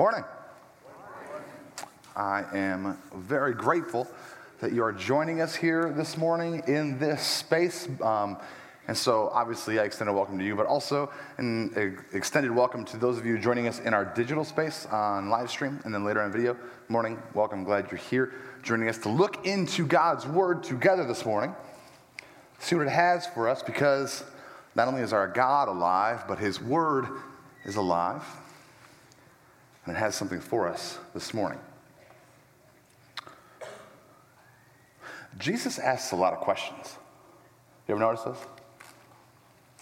Morning. I am very grateful that you are joining us here this morning in this space. Um, and so, obviously, I extend a welcome to you, but also an extended welcome to those of you joining us in our digital space on live stream and then later on video. Morning, welcome. Glad you're here joining us to look into God's Word together this morning, see what it has for us, because not only is our God alive, but His Word is alive and it has something for us this morning. Jesus asks a lot of questions. You ever notice this?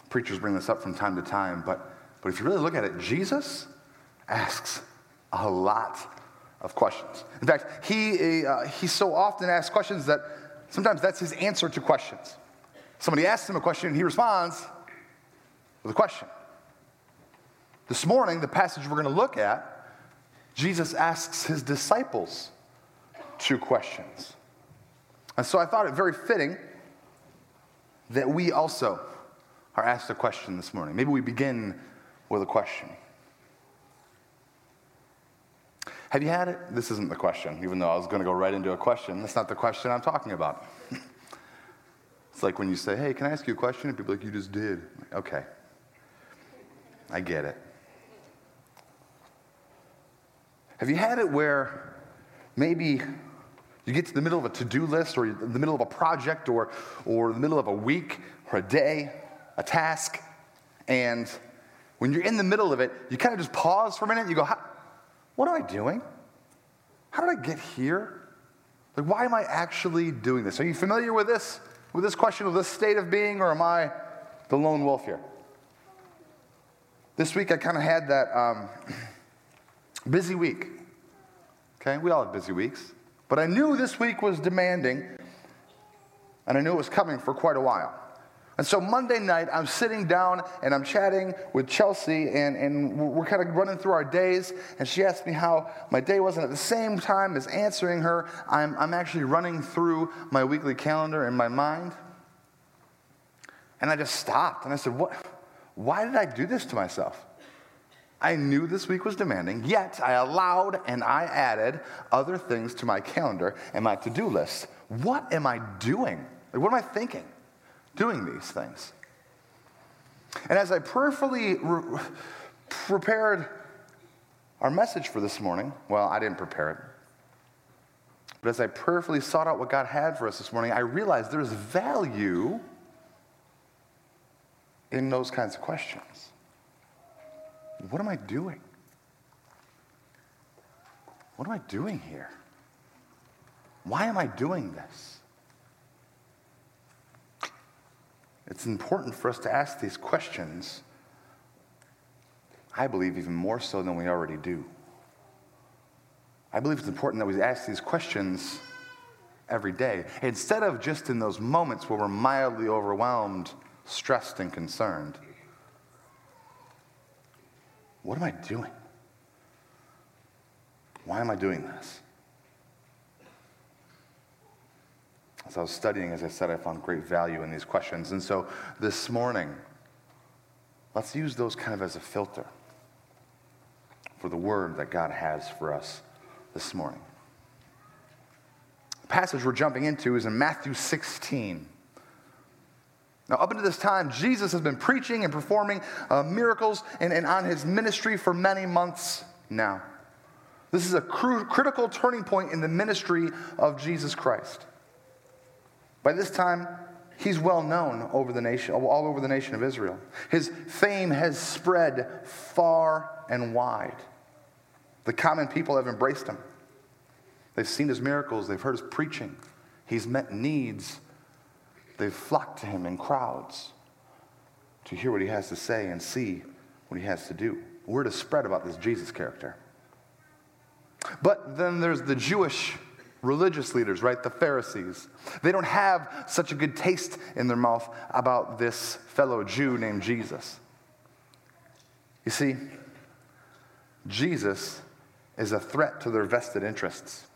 Preachers bring this up from time to time, but, but if you really look at it, Jesus asks a lot of questions. In fact, he, uh, he so often asks questions that sometimes that's his answer to questions. Somebody asks him a question, and he responds with a question. This morning, the passage we're going to look at Jesus asks his disciples two questions. And so I thought it very fitting that we also are asked a question this morning. Maybe we begin with a question. Have you had it? This isn't the question, even though I was going to go right into a question. That's not the question I'm talking about. it's like when you say, Hey, can I ask you a question? And people are like, You just did. Like, okay. I get it. Have you had it where maybe you get to the middle of a to do list or the middle of a project or, or the middle of a week or a day, a task, and when you're in the middle of it, you kind of just pause for a minute. and You go, What am I doing? How did I get here? Like, why am I actually doing this? Are you familiar with this? With this question of this state of being, or am I the lone wolf here? This week I kind of had that. Um, Busy week. Okay, we all have busy weeks. But I knew this week was demanding, and I knew it was coming for quite a while. And so Monday night, I'm sitting down and I'm chatting with Chelsea, and, and we're kind of running through our days. And she asked me how my day was. And at the same time as answering her, I'm, I'm actually running through my weekly calendar in my mind. And I just stopped and I said, what, Why did I do this to myself? I knew this week was demanding, yet I allowed and I added other things to my calendar and my to do list. What am I doing? Like, what am I thinking? Doing these things. And as I prayerfully re- prepared our message for this morning, well, I didn't prepare it. But as I prayerfully sought out what God had for us this morning, I realized there's value in those kinds of questions. What am I doing? What am I doing here? Why am I doing this? It's important for us to ask these questions, I believe, even more so than we already do. I believe it's important that we ask these questions every day instead of just in those moments where we're mildly overwhelmed, stressed, and concerned. What am I doing? Why am I doing this? As I was studying, as I said, I found great value in these questions. And so this morning, let's use those kind of as a filter for the word that God has for us this morning. The passage we're jumping into is in Matthew 16. Now, up until this time, Jesus has been preaching and performing uh, miracles and, and on his ministry for many months now. This is a cr- critical turning point in the ministry of Jesus Christ. By this time, he's well known over the nation, all over the nation of Israel. His fame has spread far and wide. The common people have embraced him. They've seen his miracles, they've heard his preaching. He's met needs They've flocked to him in crowds to hear what he has to say and see what he has to do. Word is spread about this Jesus character. But then there's the Jewish religious leaders, right? The Pharisees. They don't have such a good taste in their mouth about this fellow Jew named Jesus. You see, Jesus is a threat to their vested interests.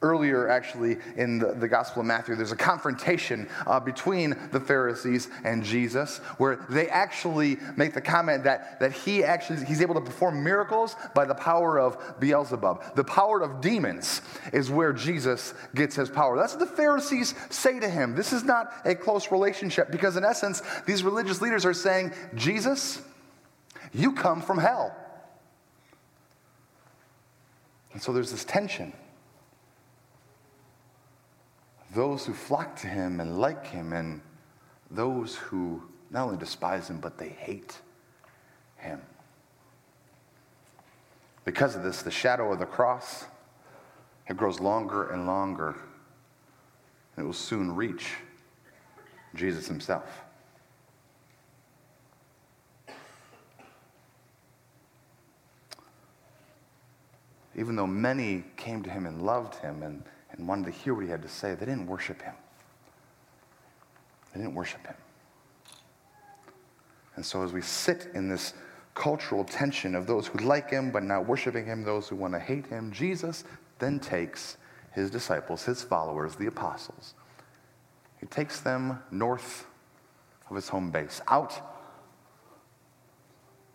Earlier, actually, in the, the Gospel of Matthew, there's a confrontation uh, between the Pharisees and Jesus, where they actually make the comment that, that he actually he's able to perform miracles by the power of Beelzebub. The power of demons is where Jesus gets his power. That's what the Pharisees say to him. This is not a close relationship because, in essence, these religious leaders are saying, Jesus, you come from hell. And so there's this tension those who flock to him and like him, and those who not only despise him, but they hate him. Because of this, the shadow of the cross, it grows longer and longer, and it will soon reach Jesus himself. Even though many came to him and loved him and and wanted to hear what he had to say, they didn't worship him. They didn't worship him. And so, as we sit in this cultural tension of those who like him but not worshiping him, those who want to hate him, Jesus then takes his disciples, his followers, the apostles, he takes them north of his home base, out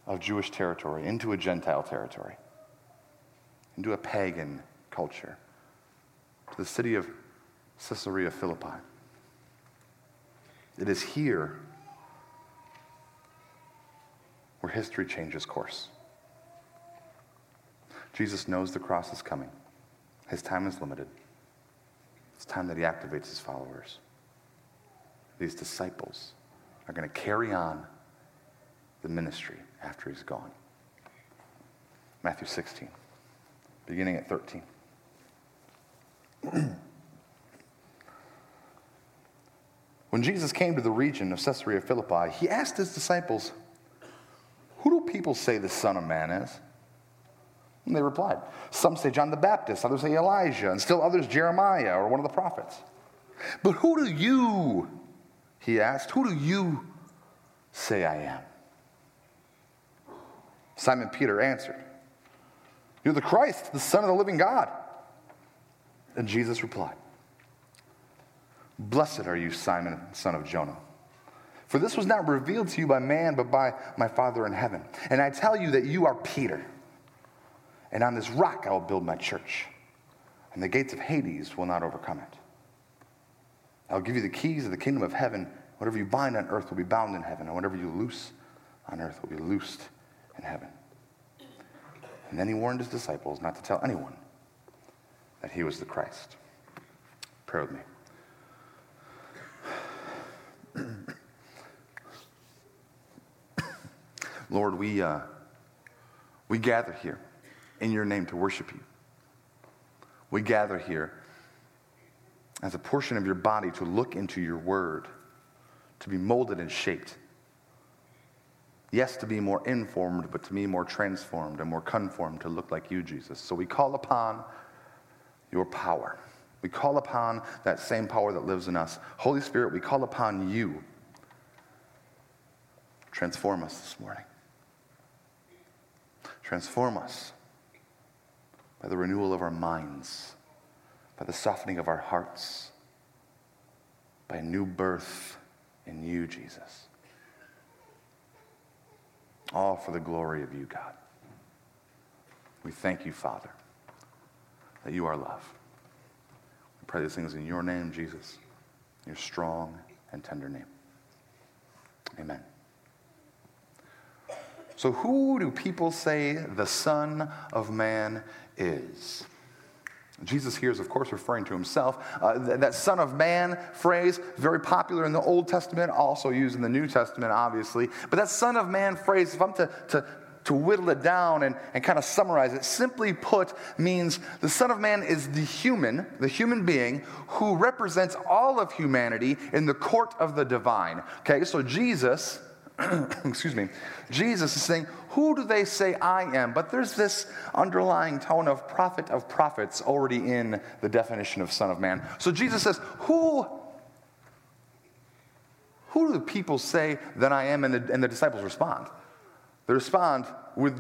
of Jewish territory, into a Gentile territory, into a pagan culture to the city of Caesarea Philippi. It is here where history changes course. Jesus knows the cross is coming. His time is limited. It's time that he activates his followers. These disciples are going to carry on the ministry after he's gone. Matthew 16, beginning at 13. when Jesus came to the region of Caesarea Philippi, he asked his disciples, Who do people say the Son of Man is? And they replied, Some say John the Baptist, others say Elijah, and still others Jeremiah or one of the prophets. But who do you, he asked, who do you say I am? Simon Peter answered, You're the Christ, the Son of the living God. And Jesus replied, Blessed are you, Simon, son of Jonah. For this was not revealed to you by man, but by my Father in heaven. And I tell you that you are Peter. And on this rock I will build my church. And the gates of Hades will not overcome it. I'll give you the keys of the kingdom of heaven. Whatever you bind on earth will be bound in heaven, and whatever you loose on earth will be loosed in heaven. And then he warned his disciples not to tell anyone that he was the Christ. Pray with me. Lord, we, uh, we gather here in your name to worship you. We gather here as a portion of your body to look into your word, to be molded and shaped. Yes, to be more informed, but to be more transformed and more conformed to look like you, Jesus. So we call upon your power. We call upon that same power that lives in us. Holy Spirit, we call upon you. Transform us this morning. Transform us by the renewal of our minds, by the softening of our hearts, by a new birth in you, Jesus. All for the glory of you, God. We thank you, Father that you are love. We pray these things in your name, Jesus, your strong and tender name. Amen. So, who do people say the Son of Man is? Jesus here is, of course, referring to himself. Uh, th- that Son of Man phrase, very popular in the Old Testament, also used in the New Testament, obviously. But that Son of Man phrase, if I'm to, to, to whittle it down and, and kind of summarize it, simply put, means the Son of Man is the human, the human being, who represents all of humanity in the court of the divine. Okay, so Jesus, excuse me, Jesus is saying, Who do they say I am? But there's this underlying tone of prophet of prophets already in the definition of Son of Man. So Jesus says, Who who do the people say that I am? And the, and the disciples respond. They respond with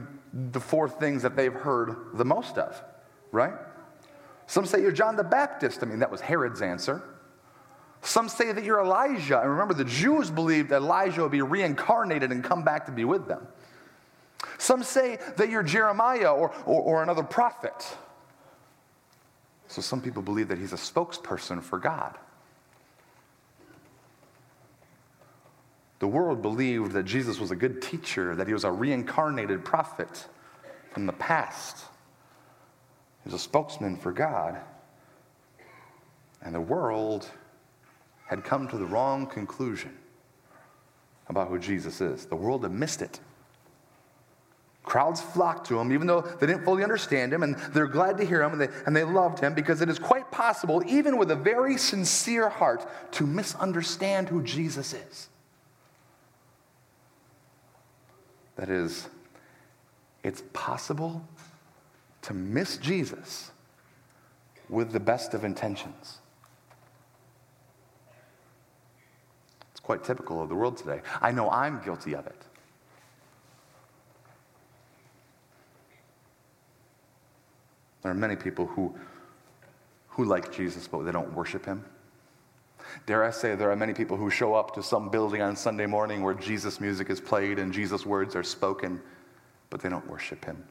the four things that they've heard the most of, right? Some say you're John the Baptist. I mean, that was Herod's answer. Some say that you're Elijah. And remember, the Jews believed that Elijah would be reincarnated and come back to be with them. Some say that you're Jeremiah or, or, or another prophet. So some people believe that he's a spokesperson for God. The world believed that Jesus was a good teacher, that he was a reincarnated prophet from the past. He was a spokesman for God. And the world had come to the wrong conclusion about who Jesus is. The world had missed it. Crowds flocked to him, even though they didn't fully understand him, and they're glad to hear him, and they, and they loved him because it is quite possible, even with a very sincere heart, to misunderstand who Jesus is. That is, it's possible to miss Jesus with the best of intentions. It's quite typical of the world today. I know I'm guilty of it. There are many people who, who like Jesus, but they don't worship him. Dare I say, there are many people who show up to some building on Sunday morning where Jesus music is played and Jesus words are spoken, but they don't worship him.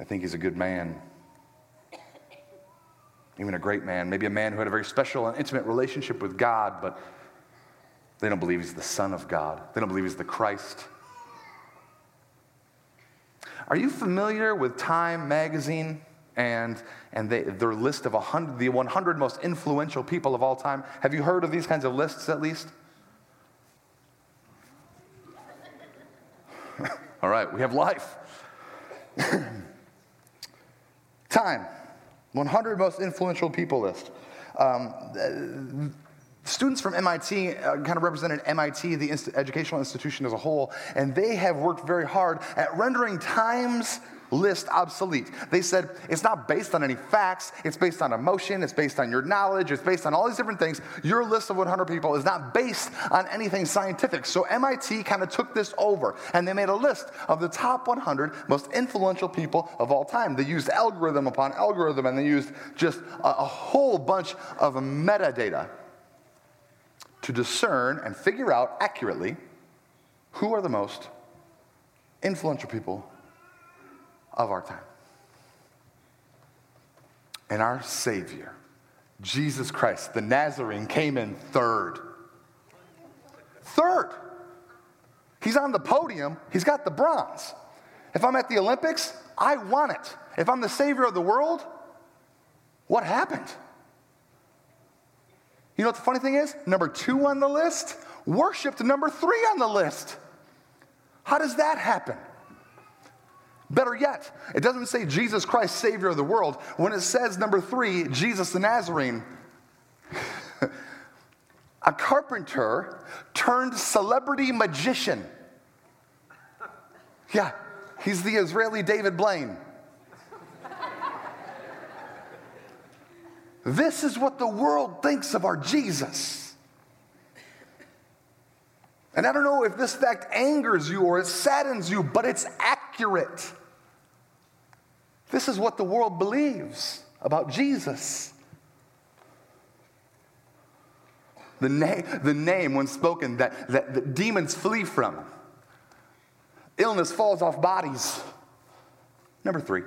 I think he's a good man, even a great man, maybe a man who had a very special and intimate relationship with God, but they don't believe he's the Son of God. They don't believe he's the Christ. Are you familiar with Time magazine? And, and they, their list of 100, the 100 most influential people of all time. Have you heard of these kinds of lists at least? all right, we have life. time, 100 most influential people list. Um, students from MIT uh, kind of represented MIT, the inst- educational institution as a whole, and they have worked very hard at rendering Time's list obsolete. They said it's not based on any facts, it's based on emotion, it's based on your knowledge, it's based on all these different things. Your list of 100 people is not based on anything scientific. So MIT kind of took this over and they made a list of the top 100 most influential people of all time. They used algorithm upon algorithm and they used just a, a whole bunch of metadata to discern and figure out accurately who are the most influential people of our time. And our Savior, Jesus Christ, the Nazarene, came in third. Third. He's on the podium, he's got the bronze. If I'm at the Olympics, I want it. If I'm the Savior of the world, what happened? You know what the funny thing is? Number two on the list worshiped number three on the list. How does that happen? Better yet, it doesn't say Jesus Christ, Savior of the world. When it says number three, Jesus the Nazarene, a carpenter turned celebrity magician. Yeah, he's the Israeli David Blaine. this is what the world thinks of our Jesus. And I don't know if this fact angers you or it saddens you, but it's accurate. This is what the world believes about Jesus. The, na- the name, when spoken, that, that, that demons flee from. Illness falls off bodies. Number three.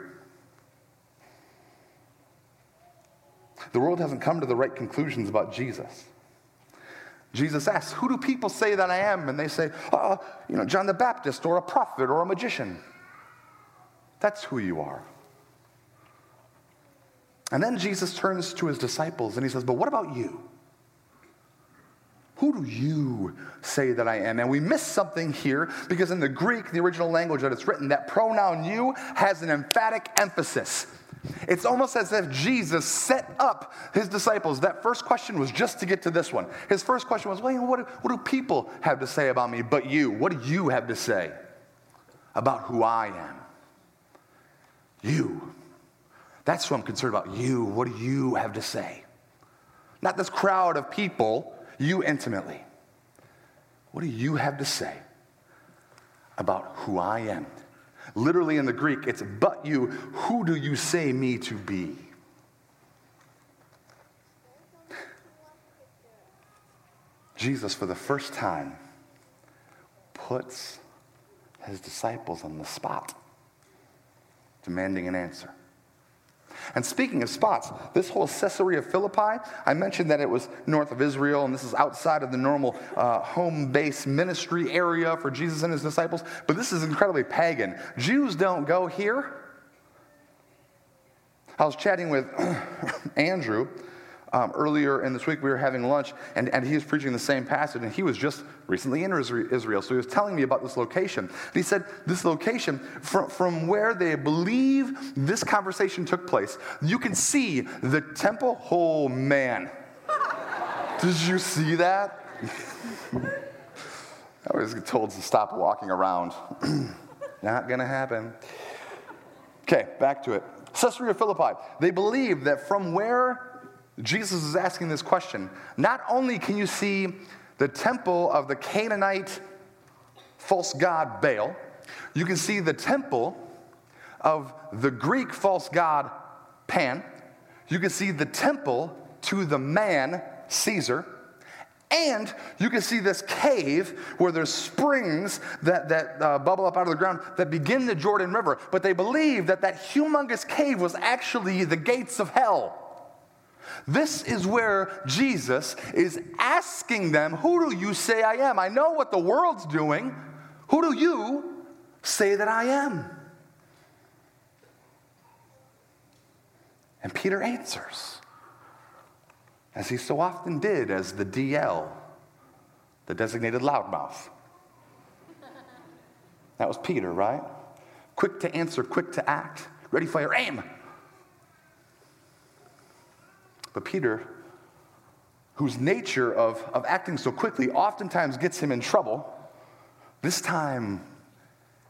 The world hasn't come to the right conclusions about Jesus. Jesus asks, Who do people say that I am? And they say, uh, you know, John the Baptist or a prophet or a magician. That's who you are. And then Jesus turns to his disciples and he says, But what about you? Who do you say that I am? And we miss something here because in the Greek, the original language that it's written, that pronoun you has an emphatic emphasis. It's almost as if Jesus set up his disciples. That first question was just to get to this one. His first question was, Well, what, do, what do people have to say about me but you? What do you have to say about who I am? You. That's what I'm concerned about. You. What do you have to say? Not this crowd of people, you intimately. What do you have to say about who I am? Literally in the Greek, it's but you, who do you say me to be? Jesus, for the first time, puts his disciples on the spot, demanding an answer. And speaking of spots, this whole Caesarea Philippi, I mentioned that it was north of Israel, and this is outside of the normal uh, home base ministry area for Jesus and his disciples, but this is incredibly pagan. Jews don't go here. I was chatting with Andrew um, earlier in this week, we were having lunch, and, and he was preaching the same passage, and he was just recently in Israel. So he was telling me about this location. And he said, This location, from, from where they believe this conversation took place, you can see the temple. Oh, man. Did you see that? I was told to stop walking around. Not going to happen. Okay, back to it. Caesarea Philippi. They believe that from where Jesus is asking this question. Not only can you see the temple of the Canaanite false god Baal, you can see the temple of the Greek false god Pan. You can see the temple to the man Caesar. And you can see this cave where there's springs that, that uh, bubble up out of the ground that begin the Jordan River. But they believe that that humongous cave was actually the gates of hell. This is where Jesus is asking them, Who do you say I am? I know what the world's doing. Who do you say that I am? And Peter answers, as he so often did as the DL, the designated loudmouth. That was Peter, right? Quick to answer, quick to act, ready, fire, aim. But Peter, whose nature of, of acting so quickly oftentimes gets him in trouble, this time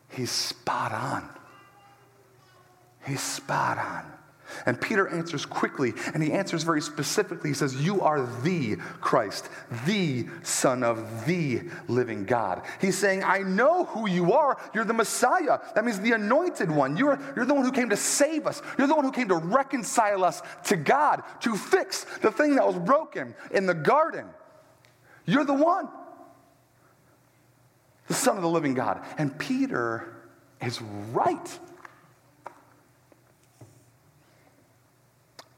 he's spot on. He's spot on. And Peter answers quickly, and he answers very specifically. He says, You are the Christ, the Son of the living God. He's saying, I know who you are. You're the Messiah. That means the anointed one. You're, you're the one who came to save us. You're the one who came to reconcile us to God, to fix the thing that was broken in the garden. You're the one, the Son of the living God. And Peter is right.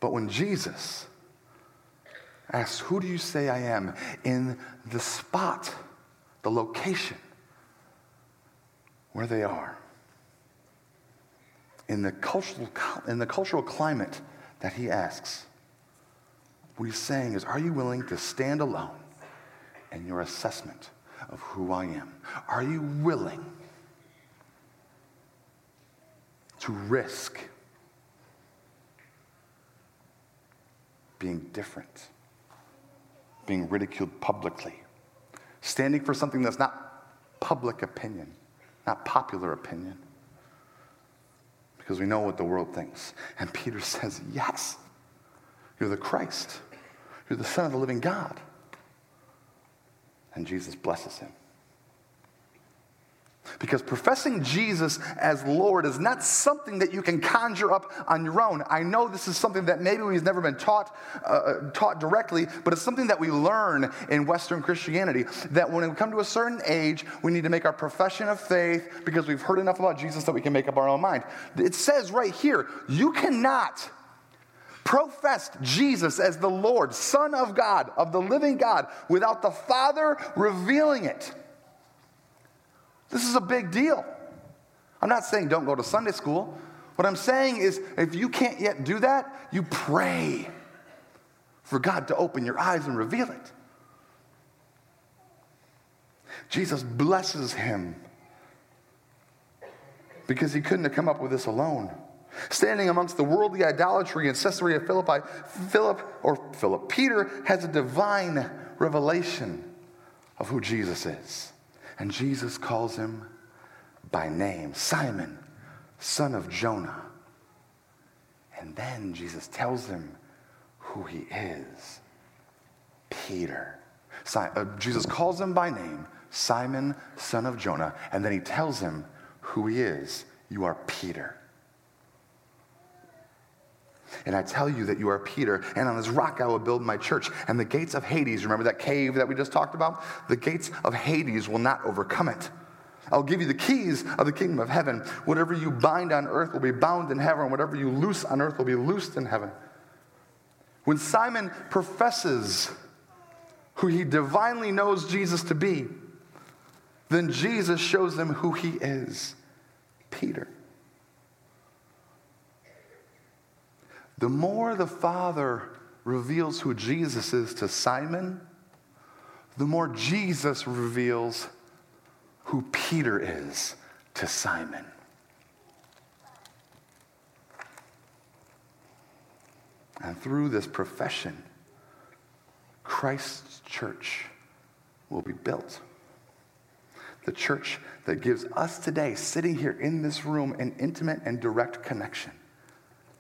But when Jesus asks, Who do you say I am? in the spot, the location where they are, in the cultural, in the cultural climate that he asks, what he's saying is, Are you willing to stand alone in your assessment of who I am? Are you willing to risk being different, being ridiculed publicly, standing for something that's not public opinion, not popular opinion, because we know what the world thinks. And Peter says, Yes, you're the Christ, you're the Son of the living God. And Jesus blesses him. Because professing Jesus as Lord is not something that you can conjure up on your own. I know this is something that maybe we've never been taught, uh, uh, taught directly, but it's something that we learn in Western Christianity. That when we come to a certain age, we need to make our profession of faith because we've heard enough about Jesus that we can make up our own mind. It says right here, you cannot profess Jesus as the Lord, Son of God, of the living God, without the Father revealing it. This is a big deal. I'm not saying don't go to Sunday school. What I'm saying is, if you can't yet do that, you pray for God to open your eyes and reveal it. Jesus blesses him because he couldn't have come up with this alone. Standing amongst the worldly idolatry in Caesarea Philippi, Philip or Philip, Peter has a divine revelation of who Jesus is. And Jesus calls him by name Simon, son of Jonah. And then Jesus tells him who he is Peter. Uh, Jesus calls him by name Simon, son of Jonah. And then he tells him who he is You are Peter. And I tell you that you are Peter, and on this rock I will build my church. And the gates of Hades, remember that cave that we just talked about? The gates of Hades will not overcome it. I'll give you the keys of the kingdom of heaven. Whatever you bind on earth will be bound in heaven. And whatever you loose on earth will be loosed in heaven. When Simon professes who he divinely knows Jesus to be, then Jesus shows them who he is Peter. The more the Father reveals who Jesus is to Simon, the more Jesus reveals who Peter is to Simon. And through this profession, Christ's church will be built. The church that gives us today, sitting here in this room, an intimate and direct connection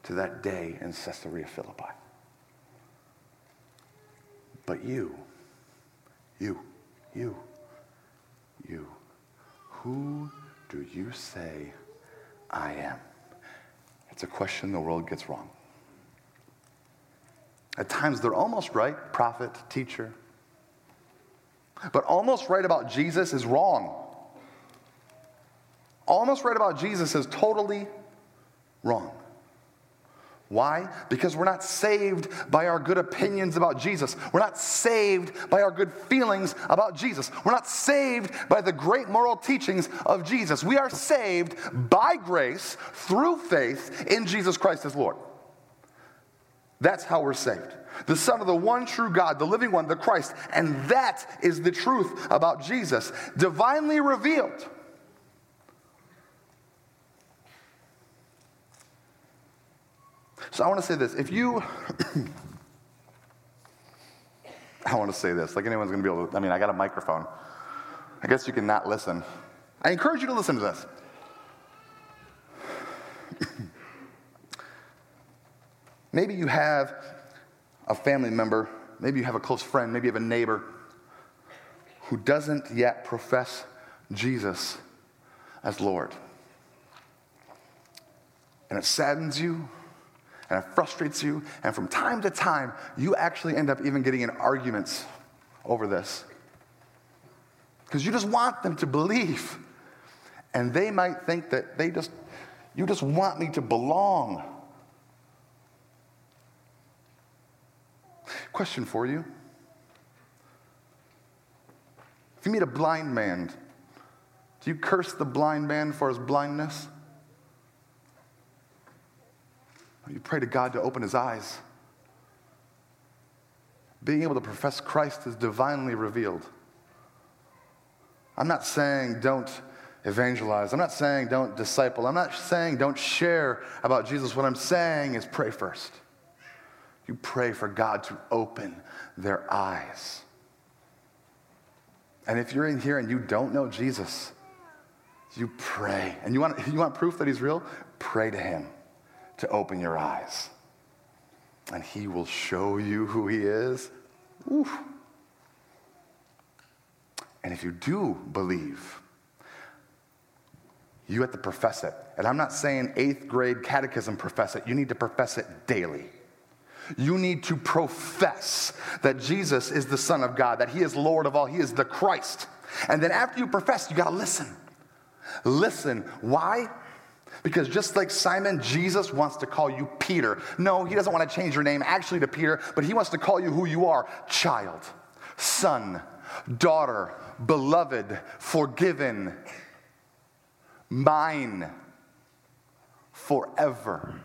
to that day in Caesarea Philippi. But you, you, you, you, who do you say I am? It's a question the world gets wrong. At times they're almost right prophet, teacher. But almost right about Jesus is wrong. Almost right about Jesus is totally wrong. Why? Because we're not saved by our good opinions about Jesus. We're not saved by our good feelings about Jesus. We're not saved by the great moral teachings of Jesus. We are saved by grace through faith in Jesus Christ as Lord. That's how we're saved. The Son of the one true God, the living one, the Christ. And that is the truth about Jesus, divinely revealed. So I want to say this. If you, I want to say this, like anyone's going to be able to, I mean, I got a microphone. I guess you can not listen. I encourage you to listen to this. maybe you have a family member, maybe you have a close friend, maybe you have a neighbor who doesn't yet profess Jesus as Lord. And it saddens you and it frustrates you. And from time to time, you actually end up even getting in arguments over this. Because you just want them to believe. And they might think that they just, you just want me to belong. Question for you. If you meet a blind man, do you curse the blind man for his blindness? You pray to God to open his eyes. Being able to profess Christ is divinely revealed. I'm not saying don't evangelize. I'm not saying don't disciple. I'm not saying don't share about Jesus. What I'm saying is pray first. You pray for God to open their eyes. And if you're in here and you don't know Jesus, you pray. And you want, you want proof that he's real? Pray to him to open your eyes. And he will show you who he is. Oof. And if you do believe, you have to profess it. And I'm not saying eighth grade catechism profess it, you need to profess it daily. You need to profess that Jesus is the Son of God, that He is Lord of all, He is the Christ. And then after you profess, you got to listen. Listen. Why? Because just like Simon, Jesus wants to call you Peter. No, he doesn't want to change your name actually to Peter, but he wants to call you who you are child, son, daughter, beloved, forgiven, mine, forever.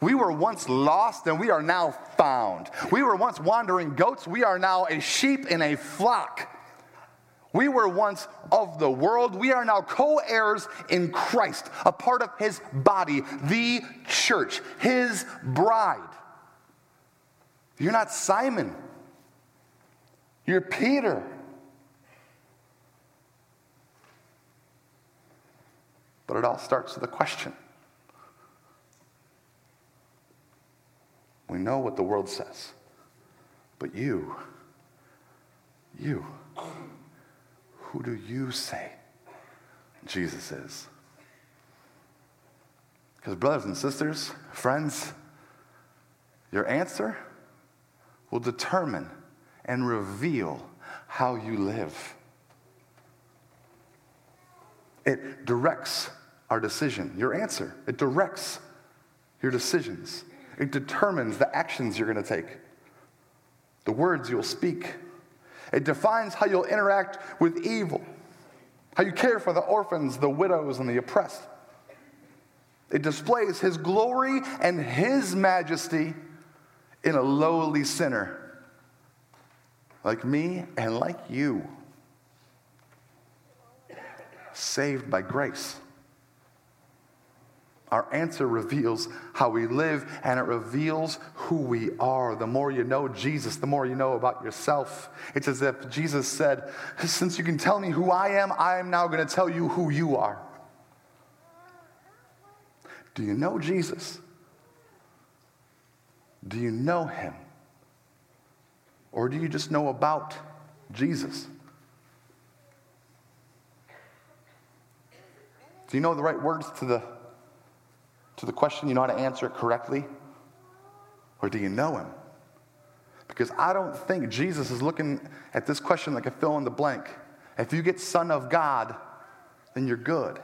We were once lost and we are now found. We were once wandering goats, we are now a sheep in a flock. We were once of the world. We are now co heirs in Christ, a part of his body, the church, his bride. You're not Simon, you're Peter. But it all starts with a question. We know what the world says, but you, you, who do you say Jesus is? Because, brothers and sisters, friends, your answer will determine and reveal how you live. It directs our decision, your answer. It directs your decisions. It determines the actions you're going to take, the words you'll speak. It defines how you'll interact with evil, how you care for the orphans, the widows, and the oppressed. It displays his glory and his majesty in a lowly sinner like me and like you, saved by grace. Our answer reveals how we live and it reveals who we are. The more you know Jesus, the more you know about yourself. It's as if Jesus said, Since you can tell me who I am, I am now going to tell you who you are. Do you know Jesus? Do you know him? Or do you just know about Jesus? Do you know the right words to the, to the question? You know how to answer it correctly? Or do you know him? Because I don't think Jesus is looking at this question like a fill in the blank. If you get Son of God, then you're good.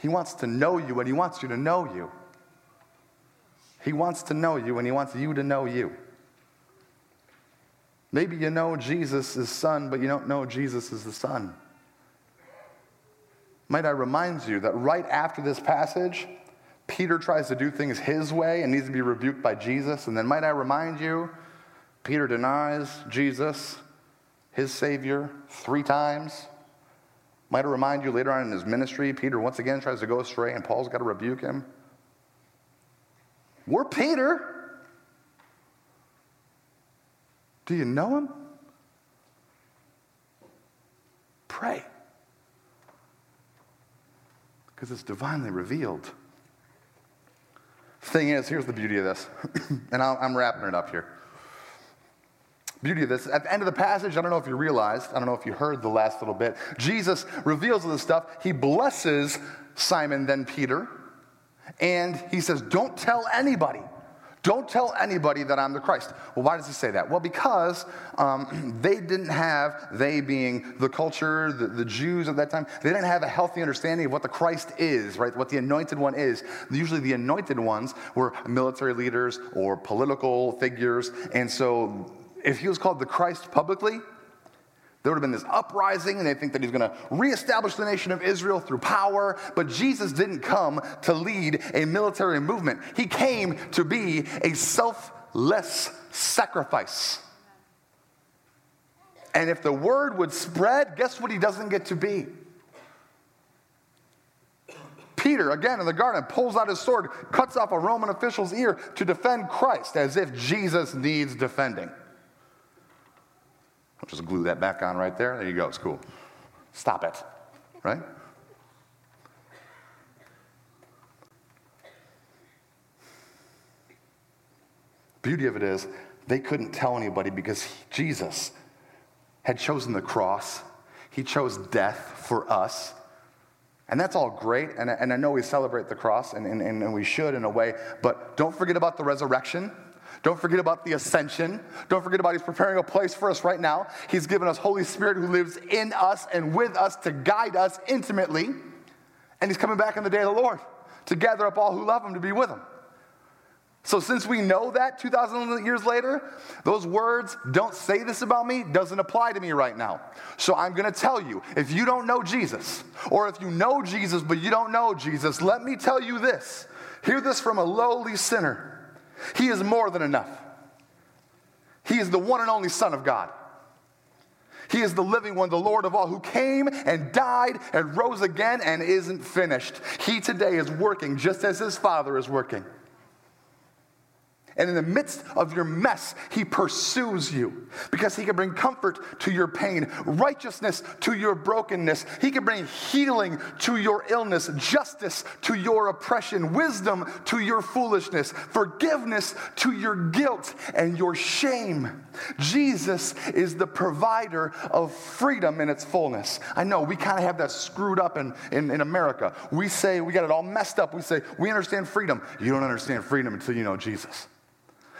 He wants to know you and he wants you to know you. He wants to know you and he wants you to know you. Maybe you know Jesus is Son, but you don't know Jesus is the Son. Might I remind you that right after this passage, Peter tries to do things his way and needs to be rebuked by Jesus. And then, might I remind you, Peter denies Jesus, his Savior, three times. Might I remind you later on in his ministry, Peter once again tries to go astray and Paul's got to rebuke him. We're Peter. Do you know him? Pray. Because it's divinely revealed. Thing is, here's the beauty of this, and I'm wrapping it up here. Beauty of this, at the end of the passage, I don't know if you realized, I don't know if you heard the last little bit, Jesus reveals this stuff. He blesses Simon, then Peter, and he says, Don't tell anybody. Don't tell anybody that I'm the Christ. Well, why does he say that? Well, because um, they didn't have, they being the culture, the, the Jews at that time, they didn't have a healthy understanding of what the Christ is, right? What the anointed one is. Usually the anointed ones were military leaders or political figures. And so if he was called the Christ publicly, there would have been this uprising, and they think that he's going to reestablish the nation of Israel through power. But Jesus didn't come to lead a military movement, he came to be a selfless sacrifice. And if the word would spread, guess what he doesn't get to be? Peter, again in the garden, pulls out his sword, cuts off a Roman official's ear to defend Christ, as if Jesus needs defending. I'll just glue that back on right there. There you go. It's cool. Stop it. Right? Beauty of it is, they couldn't tell anybody because he, Jesus had chosen the cross. He chose death for us. And that's all great. And, and I know we celebrate the cross, and, and, and we should in a way. But don't forget about the resurrection. Don't forget about the ascension. Don't forget about He's preparing a place for us right now. He's given us Holy Spirit who lives in us and with us to guide us intimately. And He's coming back in the day of the Lord to gather up all who love Him to be with Him. So, since we know that 2,000 years later, those words, don't say this about me, doesn't apply to me right now. So, I'm going to tell you if you don't know Jesus, or if you know Jesus but you don't know Jesus, let me tell you this. Hear this from a lowly sinner. He is more than enough. He is the one and only Son of God. He is the living one, the Lord of all, who came and died and rose again and isn't finished. He today is working just as his Father is working. And in the midst of your mess, he pursues you because he can bring comfort to your pain, righteousness to your brokenness. He can bring healing to your illness, justice to your oppression, wisdom to your foolishness, forgiveness to your guilt and your shame. Jesus is the provider of freedom in its fullness. I know we kind of have that screwed up in, in, in America. We say, we got it all messed up. We say, we understand freedom. You don't understand freedom until you know Jesus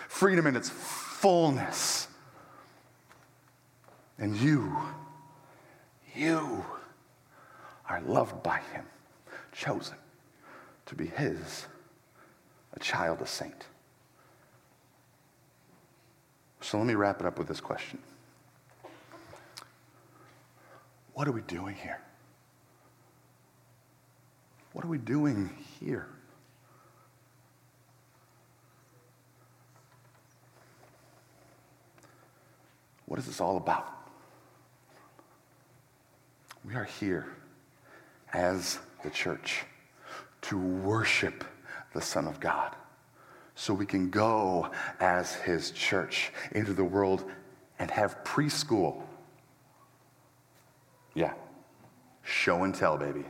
freedom in its fullness. And you, you are loved by Him, chosen to be His, a child, a saint. So let me wrap it up with this question What are we doing here? What are we doing here? What is this all about? We are here as the church to worship the Son of God so we can go as his church into the world and have preschool. Yeah. Show and tell, baby.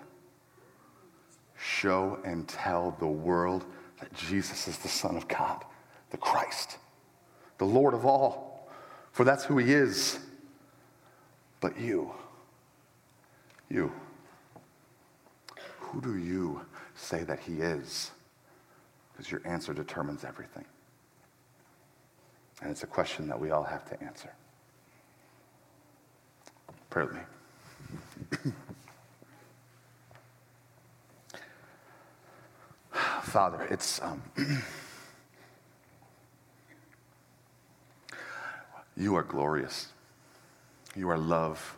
Show and tell the world that Jesus is the Son of God, the Christ, the Lord of all for that's who he is. But you, you, who do you say that he is? Because your answer determines everything. And it's a question that we all have to answer. Pray with me. Father, it's. Um, You are glorious. You are love.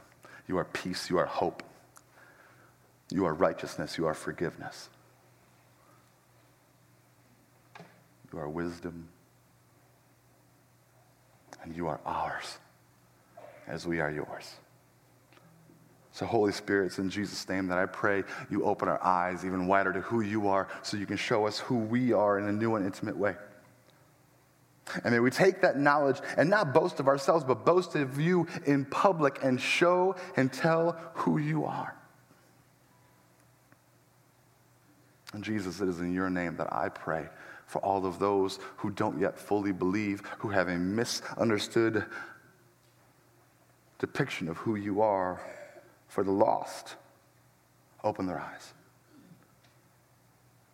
You are peace. You are hope. You are righteousness. You are forgiveness. You are wisdom. And you are ours as we are yours. So, Holy Spirit, it's in Jesus' name that I pray you open our eyes even wider to who you are so you can show us who we are in a new and intimate way. And may we take that knowledge and not boast of ourselves, but boast of you in public and show and tell who you are. And Jesus, it is in your name that I pray for all of those who don't yet fully believe, who have a misunderstood depiction of who you are, for the lost. Open their eyes.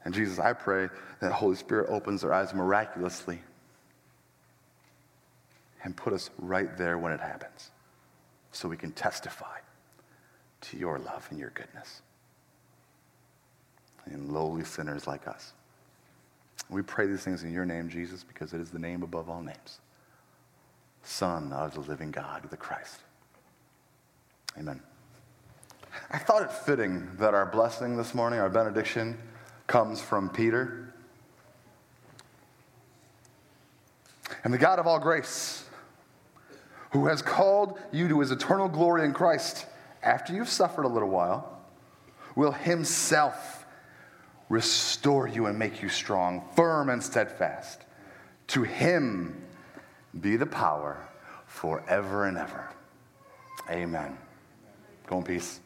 And Jesus, I pray that Holy Spirit opens their eyes miraculously and put us right there when it happens so we can testify to your love and your goodness in lowly sinners like us. We pray these things in your name, Jesus, because it is the name above all names. Son of the living God, the Christ. Amen. I thought it fitting that our blessing this morning, our benediction, comes from Peter. And the God of all grace, who has called you to his eternal glory in Christ, after you've suffered a little while, will himself restore you and make you strong, firm, and steadfast. To him be the power forever and ever. Amen. Go in peace.